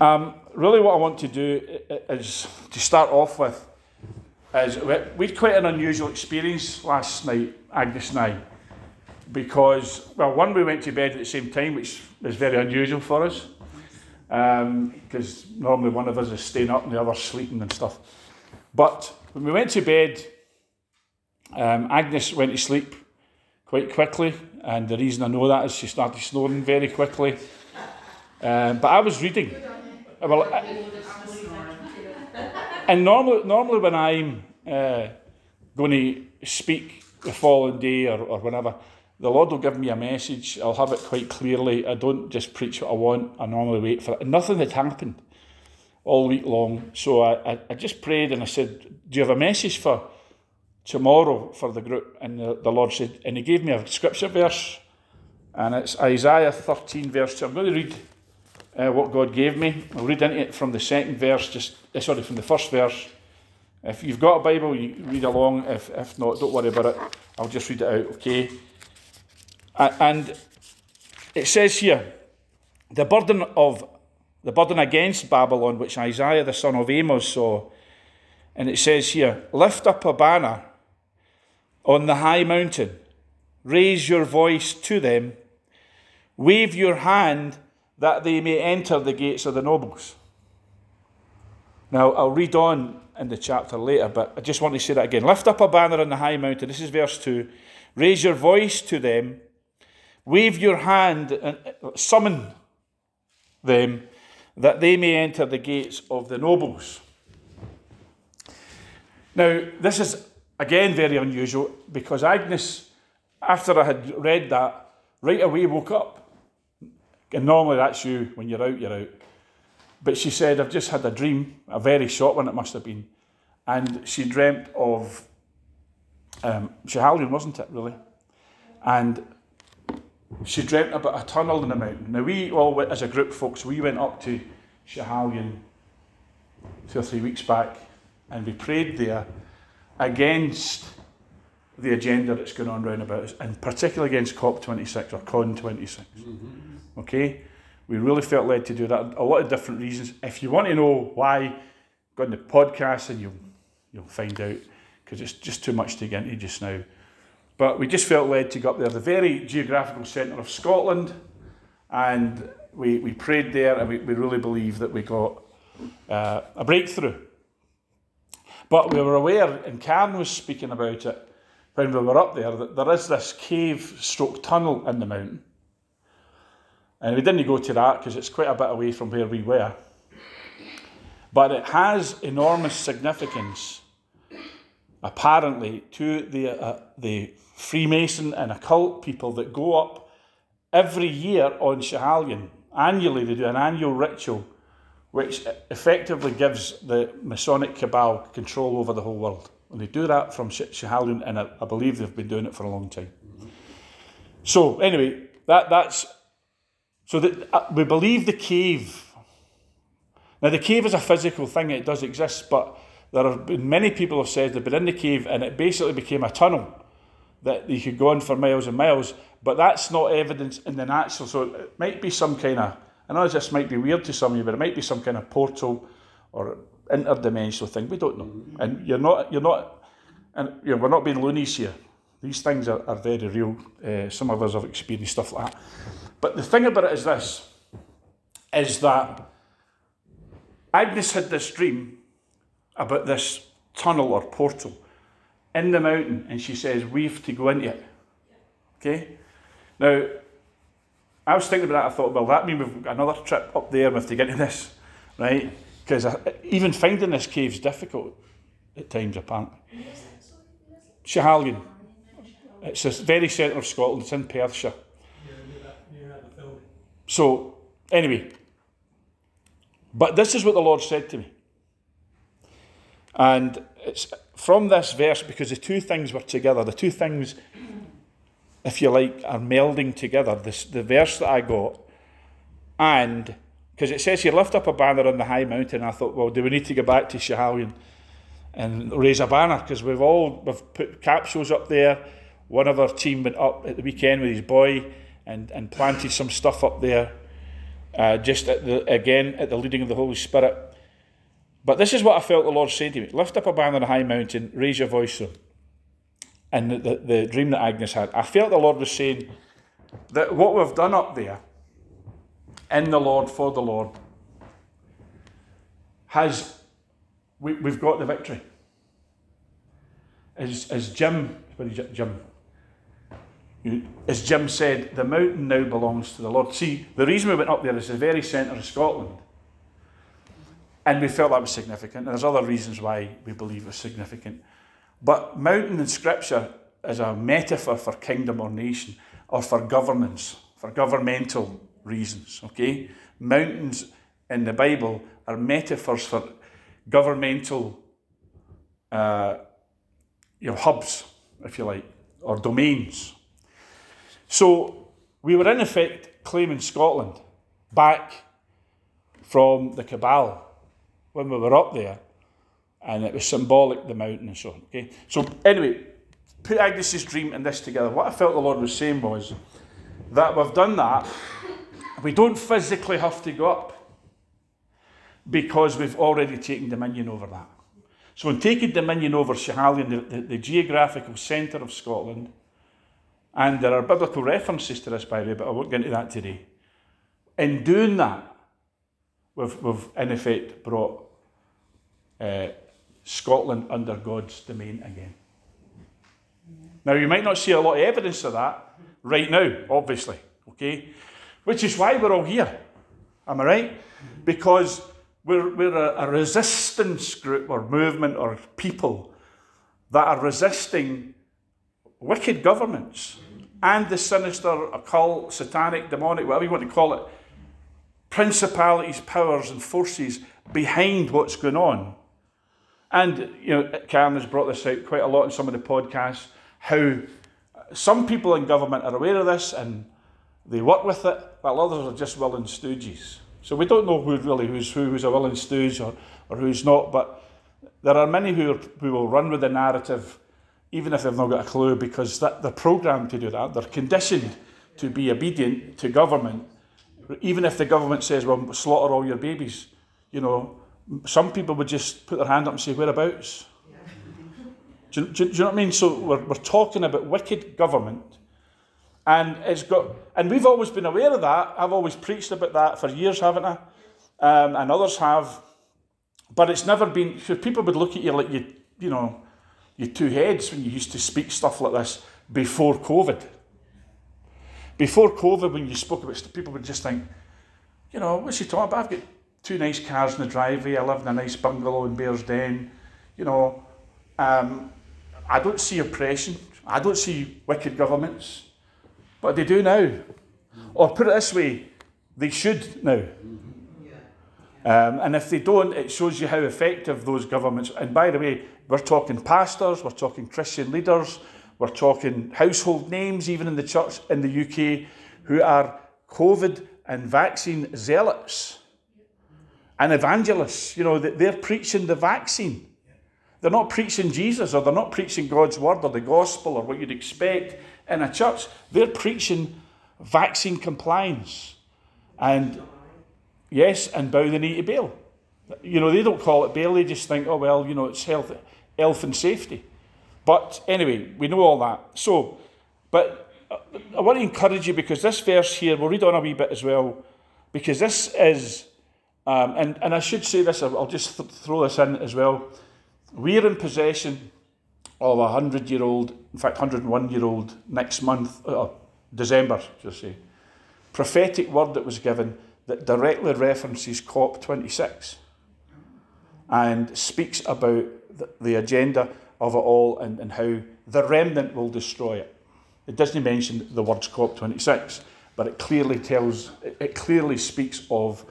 Um, really, what I want to do is to start off with is we had quite an unusual experience last night, Agnes and I, because well, one we went to bed at the same time, which is very unusual for us, because um, normally one of us is staying up and the other sleeping and stuff. But when we went to bed, um, Agnes went to sleep quite quickly, and the reason I know that is she started snoring very quickly. Um, but I was reading. Well, I, and normally, normally when I'm uh, going to speak the following day or, or whenever, the Lord will give me a message. I'll have it quite clearly. I don't just preach what I want. I normally wait for it. And nothing had happened all week long. So I, I, I just prayed and I said, Do you have a message for tomorrow for the group? And the, the Lord said, and He gave me a scripture verse. And it's Isaiah 13, verse 2. I'm going to read uh, what God gave me. I'll read into it from the second verse, just uh, sorry, from the first verse. If you've got a Bible, you read along. If, if not, don't worry about it. I'll just read it out, okay? And it says here, the burden of the burden against Babylon, which Isaiah the son of Amos saw, and it says here, lift up a banner on the high mountain, raise your voice to them, wave your hand that they may enter the gates of the nobles. Now, I'll read on in the chapter later, but I just want to say that again. Lift up a banner on the high mountain. This is verse 2. Raise your voice to them, wave your hand, and uh, summon them that they may enter the gates of the nobles. Now, this is again very unusual because Agnes, after I had read that, right away woke up and normally that's you. When you're out, you're out. But she said, I've just had a dream, a very short one it must have been. And she dreamt of um, Schiehallion, wasn't it, really? And she dreamt about a tunnel in the mountain. Now, we all, went, as a group, folks, we went up to Schiehallion two or three weeks back and we prayed there against the agenda that's going on around about us, and particularly against COP26 or CON26. Mm-hmm. Okay? We really felt led to do that. A lot of different reasons. If you want to know why, go on the podcast and you'll, you'll find out because it's just too much to get into just now. But we just felt led to go up there, the very geographical centre of Scotland, and we, we prayed there and we, we really believe that we got uh, a breakthrough. But we were aware, and Karen was speaking about it when we were up there, that there is this cave stroke tunnel in the mountain and we didn't go to that because it's quite a bit away from where we were. But it has enormous significance, apparently, to the, uh, the Freemason and occult people that go up every year on Schiehallion. Annually, they do an annual ritual which effectively gives the Masonic cabal control over the whole world. And they do that from Schiehallion, and I, I believe they've been doing it for a long time. So, anyway, that, that's so that uh, we believe the cave. Now, the cave is a physical thing, it does exist, but there have been many people have said they've been in the cave and it basically became a tunnel that you could go on for miles and miles, but that's not evidence in the natural. So it might be some kind of, I know this might be weird to some of you, but it might be some kind of portal or interdimensional thing. We don't know. And you're not, you're not, and you know, we're not being loonies here. These things are, are very real. Uh, some of us have experienced stuff like that. But the thing about it is this, is that Agnes had this dream about this tunnel or portal in the mountain, and she says, we have to go into it. Okay? Now, I was thinking about that, I thought, well, that means we've got another trip up there, we have to get into this, right? Because uh, even finding this cave is difficult at times, apparently. Schiehallion. It's the very centre of Scotland, it's in Perthshire. So, anyway, but this is what the Lord said to me. And it's from this verse, because the two things were together, the two things, if you like, are melding together. This, the verse that I got, and because it says here, lift up a banner on the high mountain. I thought, well, do we need to go back to Schiehallion and raise a banner? Because we've all we've put capsules up there. One of our team went up at the weekend with his boy and, and planted some stuff up there. uh, just at the, again at the leading of the Holy Spirit. But this is what I felt the Lord saying to me Lift up a banner on a high mountain, raise your voice to. And the, the, the dream that Agnes had, I felt the Lord was saying that what we've done up there, in the Lord, for the Lord, has, we, we've got the victory. As, as Jim, Jim, as Jim said, the mountain now belongs to the Lord. See, the reason we went up there is the very centre of Scotland. And we felt that was significant. And there's other reasons why we believe it was significant. But mountain in Scripture is a metaphor for kingdom or nation or for governance, for governmental reasons. Okay? Mountains in the Bible are metaphors for governmental uh, you know, hubs, if you like, or domains. So we were in effect claiming Scotland back from the cabal when we were up there, and it was symbolic the mountain and so on. Okay, so anyway, put Agnes's dream and this together. What I felt the Lord was saying was that we've done that. We don't physically have to go up because we've already taken dominion over that. So, in taking dominion over Schiehallion, the, the, the geographical centre of Scotland, and there are biblical references to this, by the way, but I won't get into that today. In doing that, we've, we've in effect brought uh, Scotland under God's domain again. Now, you might not see a lot of evidence of that right now, obviously, okay? Which is why we're all here. Am I right? Because we're, we're a, a resistance group or movement or people that are resisting wicked governments and the sinister, occult, satanic, demonic, whatever you want to call it, principalities, powers, and forces behind what's going on. And, you know, Karen has brought this out quite a lot in some of the podcasts how some people in government are aware of this and they work with it, while others are just willing stooges. So we don't know who really who's who, who's a willing stooge or, or who's not, but there are many who, are, who will run with the narrative even if they've not got a clue, because that, they're programmed to do that. They're conditioned to be obedient to government, even if the government says, well, slaughter all your babies. You know, some people would just put their hand up and say, whereabouts? Do, do, do, you know what I mean? So we're, we're talking about wicked government. And it's got, and we've always been aware of that. I've always preached about that for years, haven't I? Um, and others have. But it's never been, people would look at you like you, you know, you two heads when you used to speak stuff like this before COVID. Before COVID, when you spoke about stuff, people would just think, you know, what's he talking about? I've got two nice cars in the driveway. I live in a nice bungalow in Bearsden. You know, um, I don't see oppression. I don't see wicked governments. But they do now. Or put it this way, they should now. Um, and if they don't, it shows you how effective those governments. And by the way, we're talking pastors, we're talking Christian leaders, we're talking household names, even in the church in the UK, who are COVID and vaccine zealots and evangelists. You know, they're preaching the vaccine. They're not preaching Jesus or they're not preaching God's word or the gospel or what you'd expect in a church. They're preaching vaccine compliance. And Yes, and bow the knee to Baal. You know, they don't call it Baal, they just think, oh, well, you know, it's health, health and safety. But anyway, we know all that. So, but uh, I want to encourage you because this verse here, we'll read on a wee bit as well, because this is, um, and, and I should say this, I'll just th- throw this in as well. We're in possession of a 100 year old, in fact, 101 year old next month, uh, December, just say, prophetic word that was given that directly references COP26 and speaks about the, agenda of it all and, and how the remnant will destroy it. It doesn't mention the words COP26, but it clearly tells, it clearly speaks of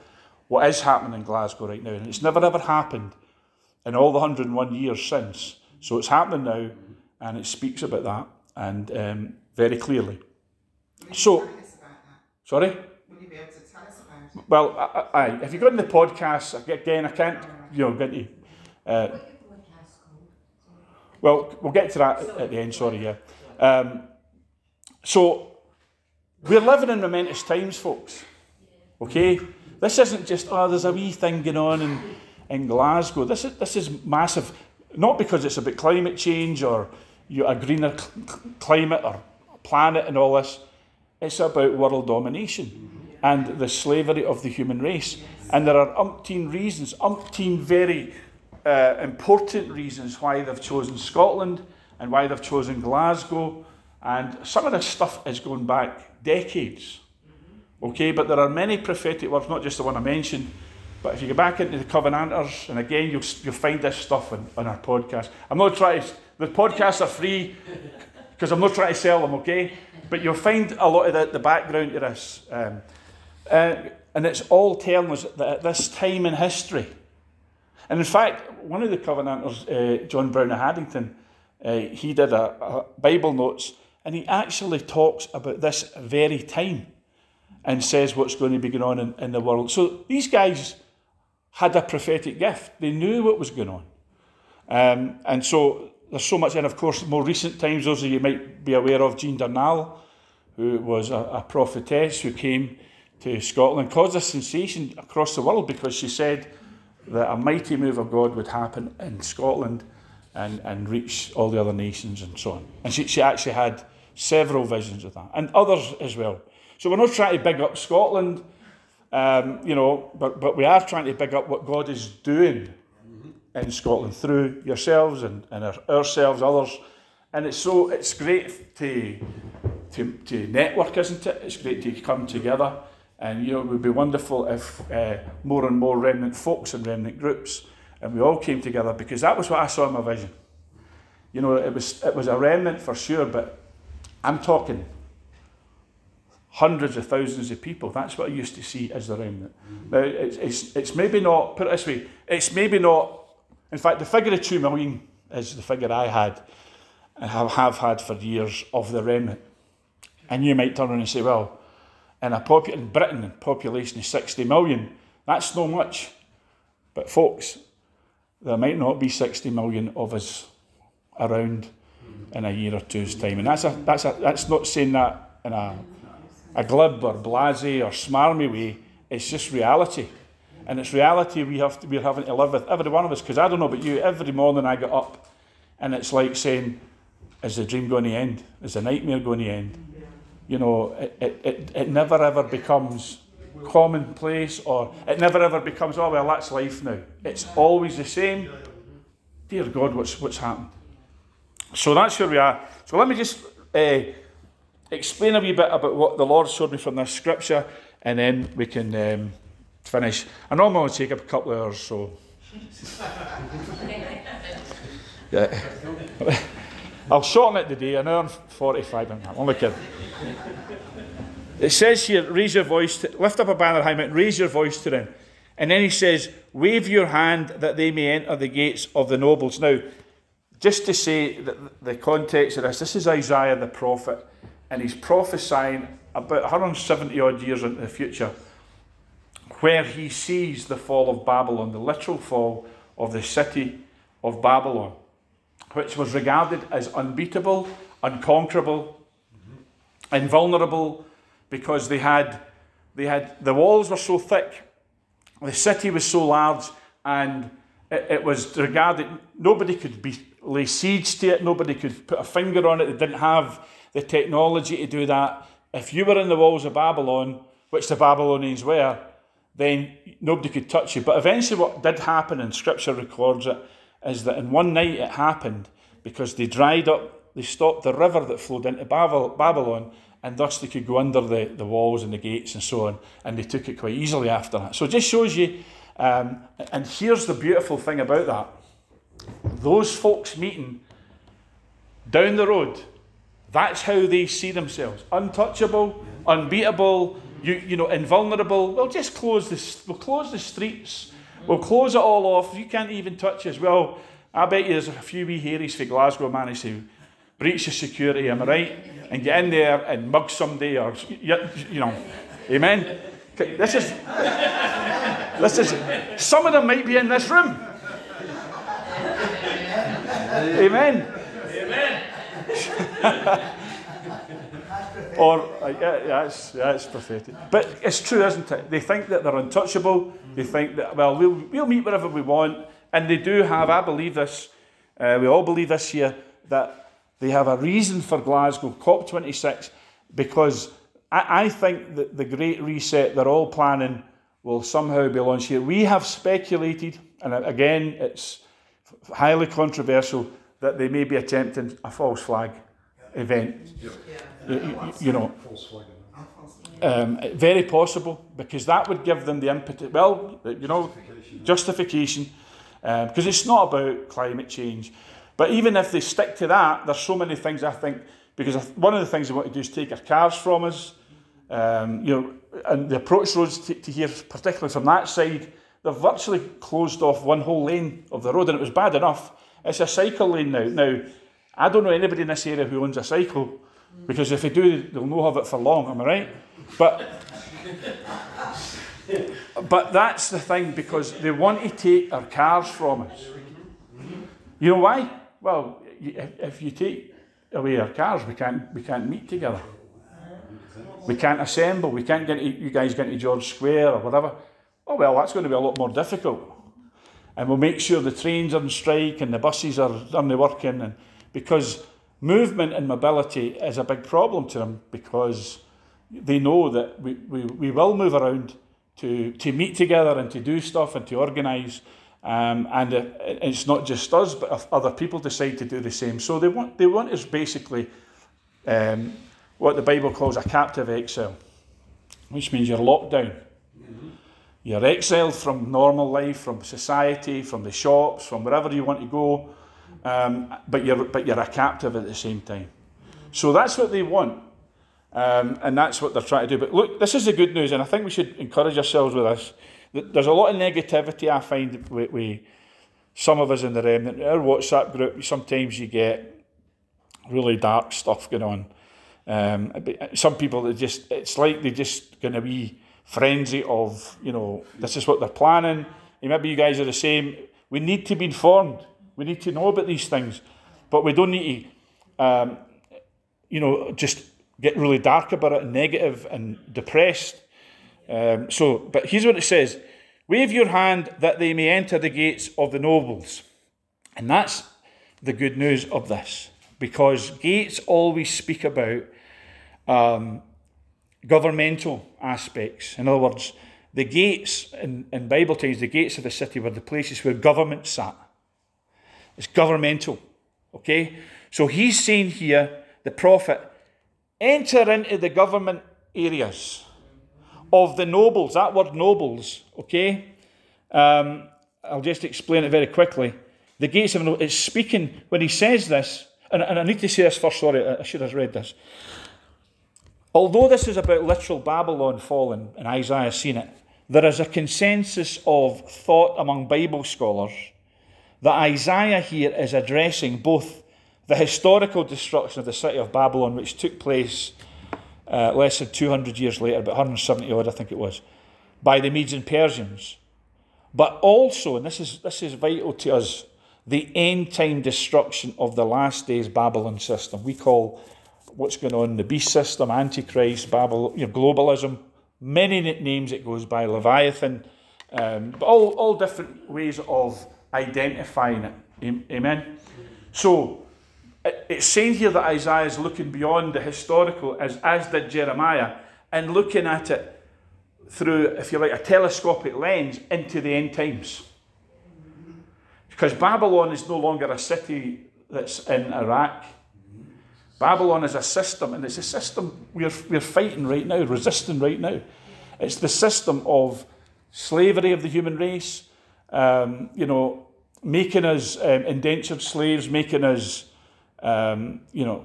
what is happening in Glasgow right now. And it's never ever happened in all the 101 years since. So it's happening now, and it speaks about that and um, very clearly. So, sorry? Well, I, I, if you go in the podcast, again, I can't, you know, get to. Uh, well, we'll get to that at the end, sorry, yeah. Um, so, we're living in momentous times, folks. Okay? This isn't just, oh, there's a wee thing going on in, in Glasgow. This is, this is massive, not because it's about climate change or you a greener cl- climate or planet and all this. It's about world domination and the slavery of the human race. And there are umpteen reasons, umpteen very uh, important reasons why they've chosen Scotland and why they've chosen Glasgow. And some of this stuff is going back decades. Okay, but there are many prophetic words, not just the one I mentioned. But if you go back into the Covenanters, and again, you'll, you'll find this stuff on, on our podcast. I'm not trying to, the podcasts are free because I'm not trying to sell them, okay? But you'll find a lot of the, the background to this. Um, uh, and it's all telling us that at this time in history, and in fact, one of the Covenanters, uh, John Brown of Haddington, uh, he did a, a Bible notes, and he actually talks about this very time and says what's going to be going on in, in the world. So these guys had a prophetic gift. They knew what was going on. Um, and so there's so much, and of course, more recent times, those of you might be aware of Jean Darnall, who was a, a prophetess who came to Scotland, caused a sensation across the world because she said that a mighty move of God would happen in Scotland and, and reach all the other nations and so on. And she, she actually had several visions of that, and others as well. So we're not trying to big up Scotland, um, you know, but, but we are trying to big up what God is doing in Scotland through yourselves and, and our, ourselves, others. And it's so it's great to, to, to network, isn't it? It's great to come together. And you know, it would be wonderful if uh, more and more remnant folks and remnant groups, and we all came together because that was what I saw in my vision. You know, it was it was a remnant for sure, but I'm talking hundreds of thousands of people. That's what I used to see as the remnant. Now, it's, it's, it's maybe not, put it this way, it's maybe not, in fact, the figure of two million is the figure I had and have, have had for years of the remnant. And you might turn around and say, well, in, a popu- in Britain, population of 60 million, that's no much. But folks, there might not be 60 million of us around in a year or two's time. And that's, a, that's, a, that's not saying that in a a glib or blasé or smarmy way. It's just reality. And it's reality we have to, we're having to live with, every one of us. Because I don't know about you, every morning I get up and it's like saying, is the dream going to end? Is the nightmare going to end? You know, it, it, it, it never ever becomes commonplace or it never ever becomes, oh, well, that's life now. It's always the same. Dear God, what's, what's happened? So that's where we are. So let me just uh, explain a wee bit about what the Lord showed me from this scripture, and then we can um, finish. I normally only take a couple of hours, so. yeah. I'll shorten it today, an hour and 45 minutes. I'm only kidding. It says here, raise your voice, to, lift up a banner high mountain, raise your voice to them. And then he says, wave your hand that they may enter the gates of the nobles. Now, just to say that the context of this, this is Isaiah the prophet and he's prophesying about 170 odd years into the future, where he sees the fall of Babylon, the literal fall of the city of Babylon, which was regarded as unbeatable, unconquerable, mm-hmm. invulnerable, because they had, they had the walls were so thick, the city was so large, and it, it was regarded nobody could be lay siege to it, nobody could put a finger on it. They didn't have the technology to do that. If you were in the walls of Babylon, which the Babylonians were, then nobody could touch you. But eventually, what did happen, and scripture records it, is that in one night it happened because they dried up, they stopped the river that flowed into Babylon, and thus they could go under the, the walls and the gates and so on, and they took it quite easily after that. So it just shows you, um, and here's the beautiful thing about that those folks meeting down the road that's how they see themselves. Untouchable, unbeatable, you, you know, invulnerable. We'll just close this. We'll close the streets. We'll close it all off. You can't even touch us. Well, I bet you there's a few wee Harrys for Glasgow managed to breach the security, am I right? And get in there and mug somebody or, you know, amen? This is, this is, some of them might be in this room. Amen. Amen. or uh, yeah, yeah, it's, yeah, it's prophetic. But it's true, isn't it? They think that they're untouchable. They think that well, we'll we'll meet wherever we want, and they do have. I believe this. Uh, we all believe this here that they have a reason for Glasgow COP26 because I, I think that the Great Reset they're all planning will somehow be launched here. We have speculated, and again, it's highly controversial that they may be attempting a false flag event. You, you, you know, um, very possible because that would give them the impetus. Well, you know, justification because um, it's not about climate change. But even if they stick to that, there's so many things I think because one of the things they want to do is take our cars from us. Um, you know, and the approach roads to, to here, particularly from that side, they've virtually closed off one whole lane of the road, and it was bad enough. It's a cycle lane now. Now, I don't know anybody in this area who owns a cycle, because if they do, they'll not have it for long. Am I right? But but that's the thing because they want to take our cars from us. You know why? Well, if you take away our cars, we can't we can't meet together. We can't assemble. We can't get you guys get to George Square or whatever. Oh well, that's going to be a lot more difficult. And we'll make sure the trains are on strike and the buses are only working, and because movement and mobility is a big problem to them because they know that we, we, we will move around to, to meet together and to do stuff and to organise. Um, and it, it's not just us, but if other people decide to do the same. So they want, they want us basically um, what the Bible calls a captive exile, which means you're locked down. Mm-hmm. You're exiled from normal life, from society, from the shops, from wherever you want to go, um, but, you're, but you're a captive at the same time. So that's what they want. Um, and that's what they're trying to do. But look, this is the good news, and I think we should encourage ourselves with this. There's a lot of negativity I find with, with some of us in the remnant. Our WhatsApp group, sometimes you get really dark stuff going on. Um, some people, they just, it's like they're just going to be frenzy of, you know, this is what they're planning. Maybe you guys are the same. We need to be informed. We need to know about these things. But we don't need to, um, you know, just get really dark about it and negative and depressed. Um, so, but here's what it says Wave your hand that they may enter the gates of the nobles. And that's the good news of this, because gates always speak about um, governmental aspects. In other words, the gates in, in Bible times, the gates of the city were the places where government sat. It's governmental. Okay? So he's saying here, the prophet, enter into the government areas of the nobles. That word nobles, okay? Um, I'll just explain it very quickly. The gates of it's speaking when he says this, and, and I need to say this first. Sorry, I should have read this. Although this is about literal Babylon falling, and Isaiah has seen it, there is a consensus of thought among Bible scholars that Isaiah here is addressing both the historical destruction of the city of Babylon, which took place uh, less than 200 years later, about 170 odd, I think it was, by the Medes and Persians. But also, and this is, this is vital to us, the end time destruction of the last days Babylon system. We call what's going on the beast system, Antichrist, Babylon, you know, globalism, many names it goes by, Leviathan, um, but all, all different ways of identifying it. Amen? So, it's saying here that Isaiah is looking beyond the historical, as, as did Jeremiah, and looking at it through, if you like, a telescopic lens into the end times. Because Babylon is no longer a city that's in Iraq. Babylon is a system, and it's a system we're, we're fighting right now, resisting right now. It's the system of slavery of the human race, um, you know, making us um, indentured slaves, making us um, you know,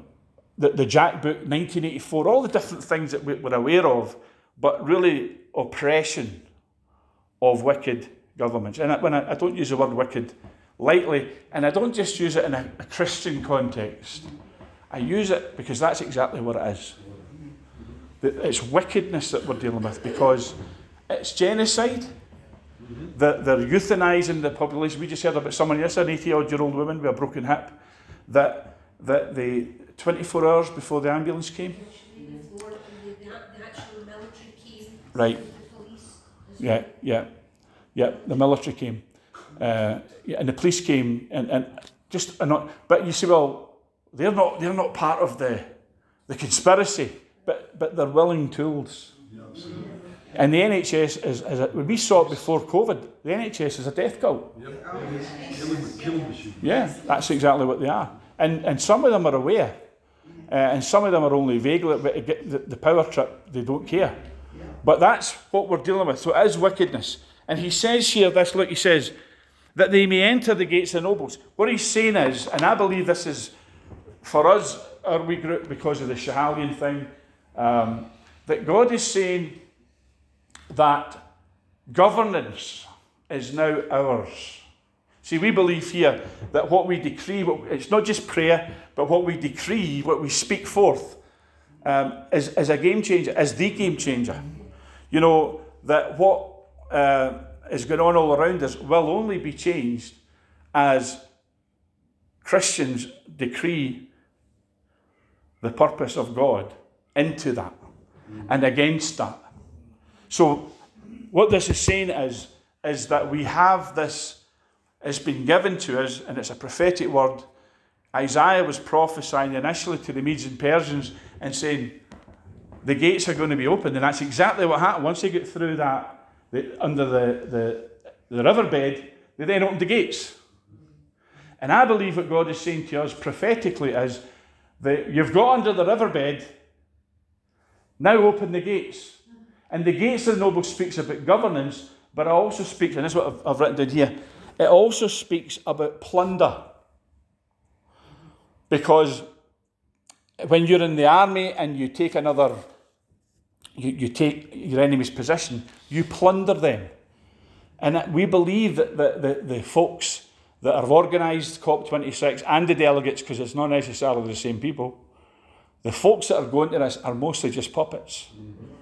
the, the Jack Book, 1984, all the different things that we, we're aware of, but really oppression of wicked governments. And when I, I don't use the word wicked lightly, and I don't just use it in a, a Christian context. I use it because that's exactly what it is. It's wickedness that we're dealing with because it's genocide. They're, they're euthanizing the population. We just heard about someone yesterday, an 80 odd year old woman with a broken hip, that that they 24 hours before the ambulance came. Right. Yeah, yeah, yeah. The military came, uh, yeah, and the police came, and, and just not. But you see, well, they're not. They're not part of the the conspiracy, but but they're willing tools. And the NHS is, is a, when we saw it before COVID, the NHS is a death cult. Yeah, that's exactly what they are. And, and some of them are aware, uh, and some of them are only vaguely, but the, the power trip, they don't care. But that's what we're dealing with. So it is wickedness. And he says here, this look, he says, that they may enter the gates of nobles. What he's saying is, and I believe this is for us, our wee group, because of the Schiehallion thing, um, that God is saying that governance is now ours. See, we believe here that what we decree, it's not just prayer, but what we decree, what we speak forth, um, is, is a game changer, is the game changer. You know, that what uh, is going on all around us will only be changed as Christians decree the purpose of God into that and against that. So, what this is saying is, is that we have this, it's been given to us, and it's a prophetic word. Isaiah was prophesying initially to the Medes and Persians and saying, the gates are going to be opened. And that's exactly what happened. Once they get through that, the, under the, the, the riverbed, they then opened the gates. And I believe what God is saying to us prophetically is that you've got under the riverbed, now open the gates. And the gates of the noble speaks about governance, but it also speaks, and this is what I've, I've written down here, it also speaks about plunder. Because when you're in the army and you take another, you, you take your enemy's position, you plunder them. And we believe that the, the, the folks that have organised COP26 and the delegates, because it's not necessarily the same people, the folks that are going to this are mostly just puppets. Mm-hmm.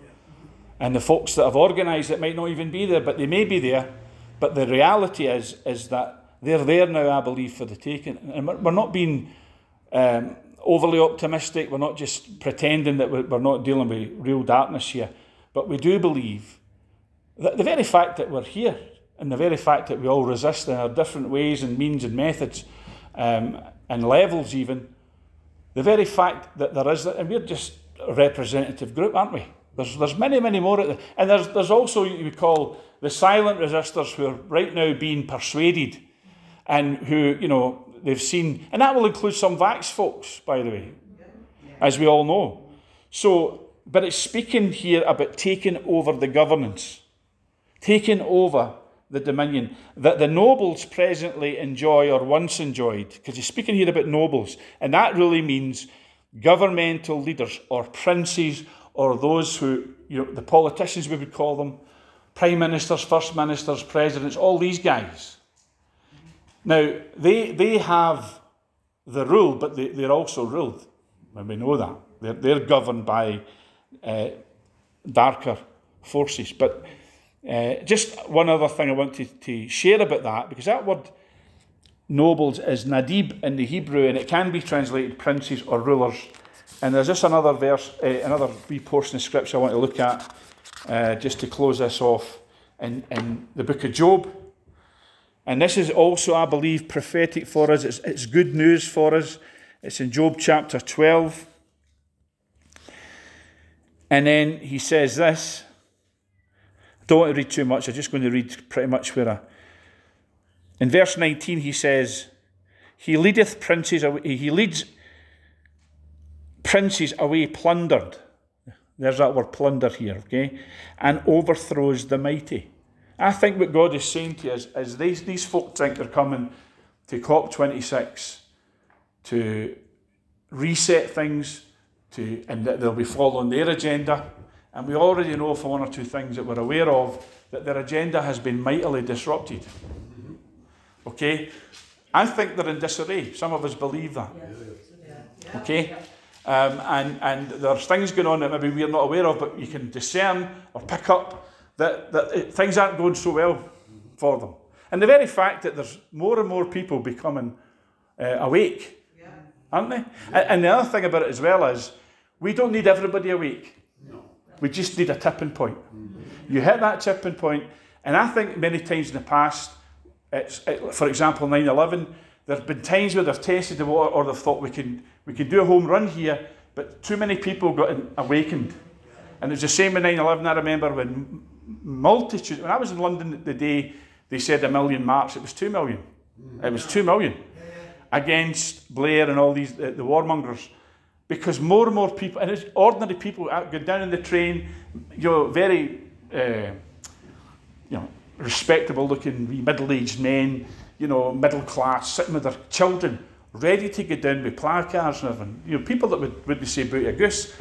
And the folks that have organised it might not even be there, but they may be there. But the reality is, is that they're there now, I believe, for the taking. And we're not being um, overly optimistic. We're not just pretending that we're not dealing with real darkness here. But we do believe that the very fact that we're here and the very fact that we all resist in our different ways and means and methods um, and levels, even, the very fact that there is, that and we're just a representative group, aren't we? There's, there's many, many more. And there's, there's also, you call the silent resistors who are right now being persuaded and who, you know, they've seen, and that will include some Vax folks, by the way, as we all know. So, but it's speaking here about taking over the governance, taking over the dominion that the nobles presently enjoy or once enjoyed, because he's speaking here about nobles, and that really means governmental leaders or princes or those who, you know, the politicians we would call them, prime ministers, first ministers, presidents, all these guys. Now, they, they have the rule, but they, they're also ruled. And we know that. They're, they're governed by uh, darker forces. But uh, just one other thing I want to, to share about that, because that word nobles is nadib in the Hebrew, and it can be translated princes or rulers. And there's just another verse, uh, another wee portion of scripture I want to look at, uh, just to close this off, in, in the book of Job. And this is also, I believe, prophetic for us. It's, it's good news for us. It's in Job chapter 12. And then he says this I don't want to read too much. I'm just going to read pretty much where I. In verse 19, he says, He leadeth princes away, he leads princes away plundered. There's that word plunder here, okay? And overthrows the mighty. I think what God is saying to us is these, these folk think they're coming to COP26 to reset things, to, and that they'll be following their agenda. And we already know from one or two things that we're aware of that their agenda has been mightily disrupted. Okay? I think they're in disarray. Some of us believe that. Okay? Um, and, and there's things going on that maybe we're not aware of, but you can discern or pick up that, that it, things aren't going so well for them. And the very fact that there's more and more people becoming uh, awake aren't they? And, and the other thing about it as well is we don't need everybody awake. No. We just need a tipping point. Mm-hmm. You hit that tipping point, and I think many times in the past, it's, it, for example, 9 11, there have been times where they've tested the water or they've thought we can, we can do a home run here, but too many people got awakened. And it was the same with 9 11. I remember when multitudes, when I was in London the day they said a million marks, it was 2 million. It was 2 million against Blair and all these, the, the warmongers. Because more and more people, and it's ordinary people, go down in the train, you know, very, uh, you know, respectable looking middle aged men, you know, middle class, sitting with their children, ready to get down with placards and everything. You know, people that would, would say boot a goose.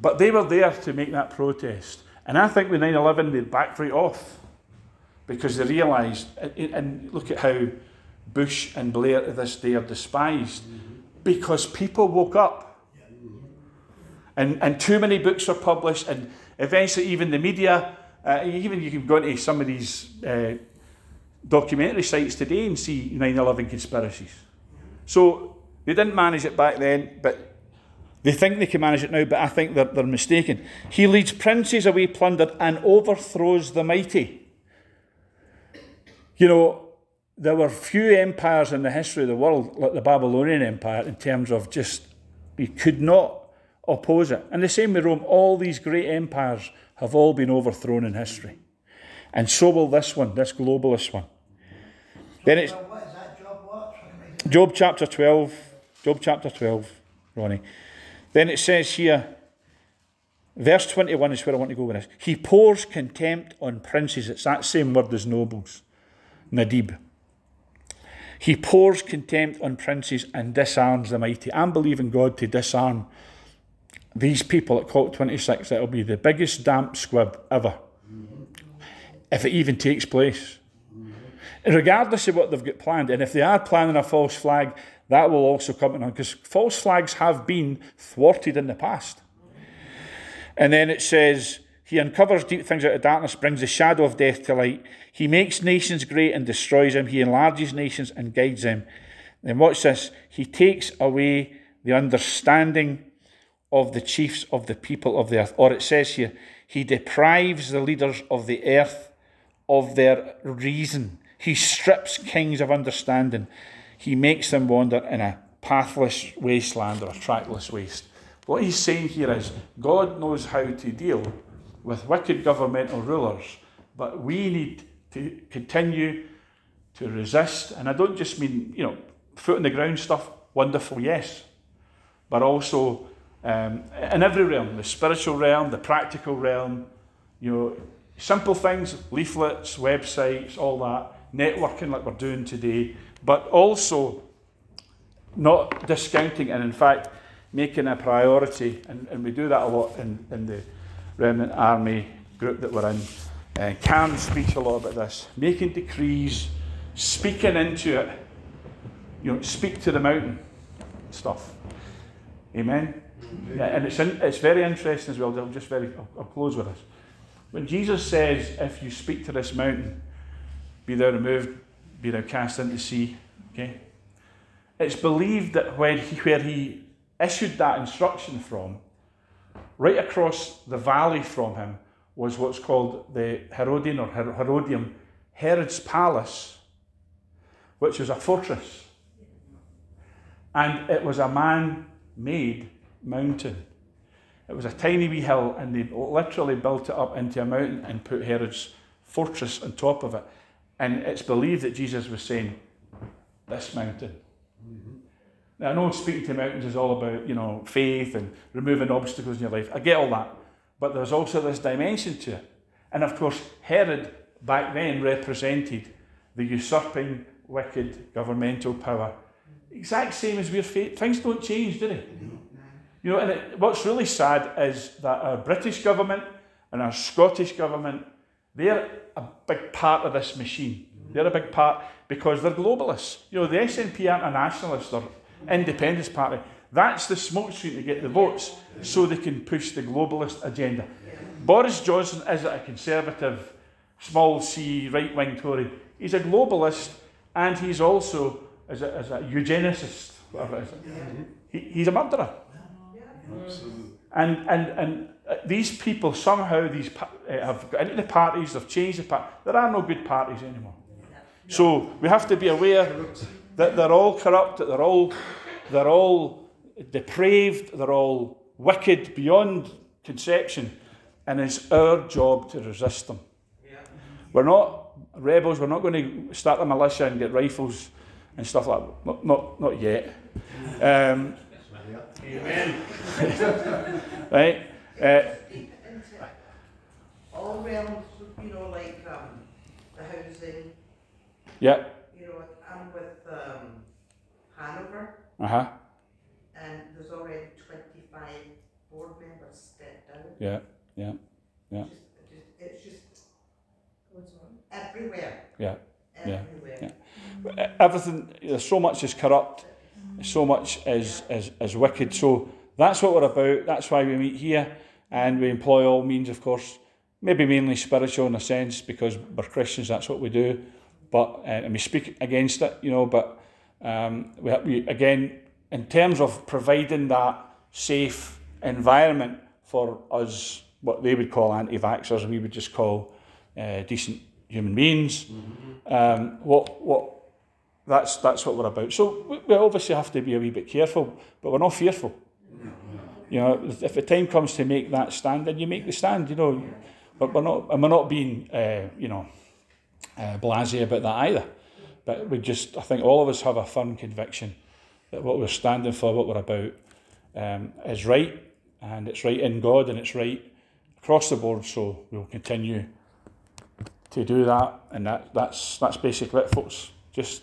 But they were there to make that protest. And I think with 9 11, they backed right off because they realised, and look at how Bush and Blair to this day are despised because people woke up. And, and too many books were published, and eventually, even the media, uh, even you can go into some of these uh, documentary sites today and see 9 11 conspiracies. So they didn't manage it back then, but they think they can manage it now, but I think they're, they're mistaken. He leads princes away plundered and overthrows the mighty. You know, there were few empires in the history of the world like the Babylonian Empire in terms of just, you could not oppose it. And the same with Rome, all these great empires have all been overthrown in history. And so will this one, this globalist one. Then it's Job chapter 12. Job chapter 12, Ronnie. Then it says here, verse 21 is where I want to go with this. He pours contempt on princes. It's that same word as nobles. Nadib. He pours contempt on princes and disarms the mighty. I'm believing God to disarm these people at COP26. That'll be the biggest damp squib ever. If it even takes place regardless of what they've got planned. And if they are planning a false flag, that will also come in on because false flags have been thwarted in the past. And then it says, He uncovers deep things out of darkness, brings the shadow of death to light. He makes nations great and destroys them. He enlarges nations and guides them. Then watch this. He takes away the understanding of the chiefs of the people of the earth. Or it says here, He deprives the leaders of the earth of their reason. He strips kings of understanding. He makes them wander in a pathless wasteland or a trackless waste. What he's saying here is God knows how to deal with wicked governmental rulers, but we need to continue to resist. And I don't just mean, you know, foot in the ground stuff, wonderful, yes, but also um, in every realm the spiritual realm, the practical realm, you know, simple things, leaflets, websites, all that networking like we're doing today, but also not discounting and, in fact, making a priority. And, and we do that a lot in, in the Remnant Army group that we're in. Uh, Karen speaks a lot about this making decrees, speaking into it. You know, speak to the mountain stuff. Amen. Yeah, and it's, in, it's very interesting as well. I'll just very, I'll, I'll close with this. When Jesus says, if you speak to this mountain, be thou removed, be thou cast into sea. Okay? It's believed that when he, where he issued that instruction from, right across the valley from him was what's called the Herodian or Herodium, Herod's palace, which was a fortress. And it was a man made mountain. It was a tiny wee hill, and they literally built it up into a mountain and put Herod's fortress on top of it. And it's believed that Jesus was saying, This mountain. Mm-hmm. Now, I know speaking to mountains is all about, you know, faith and removing obstacles in your life. I get all that. But there's also this dimension to it. And of course, Herod back then represented the usurping, wicked governmental power. Exact same as we're faith. Things don't change, do they? You know, and it, what's really sad is that our British government and our Scottish government they're a big part of this machine. They're a big part because they're globalists. You know, the SNP aren't a nationalist or independence party. That's the smokescreen to get the votes so they can push the globalist agenda. Boris Johnson is a conservative, small c, right wing Tory. He's a globalist and he's also as a, as a eugenicist whatever it is. He, he's a murderer. And, and, and these people somehow these uh, have got into the parties, they've changed the party. There are no good parties anymore. So we have to be aware that they're all corrupt, that they're all, they're all depraved, they're all wicked beyond conception, and it's our job to resist them. We're not rebels, we're not going to start a militia and get rifles and stuff like that. Not, not, not yet. Um, right? Uh, all realms, you know, like um, the housing, yeah, you know, I'm with um, Hanover, uh huh, and there's already 25 board members stepped down. yeah, yeah, yeah. Just, just, it's just everywhere. Yeah, yeah, Everywhere. yeah. everything there's so much is corrupt so much is, is is wicked so that's what we're about that's why we meet here and we employ all means of course maybe mainly spiritual in a sense because we're christians that's what we do but uh, and we speak against it you know but um, we, we again in terms of providing that safe environment for us what they would call anti-vaxxers we would just call uh, decent human beings um, what what that's that's what we're about. So we obviously have to be a wee bit careful, but we're not fearful. You know, if the time comes to make that stand, then you make the stand. You know, but we're not, and we're not being, uh, you know, uh, blasé about that either. But we just, I think, all of us have a firm conviction that what we're standing for, what we're about, um, is right, and it's right in God, and it's right across the board. So we'll continue to do that, and that that's that's basically it, folks. Just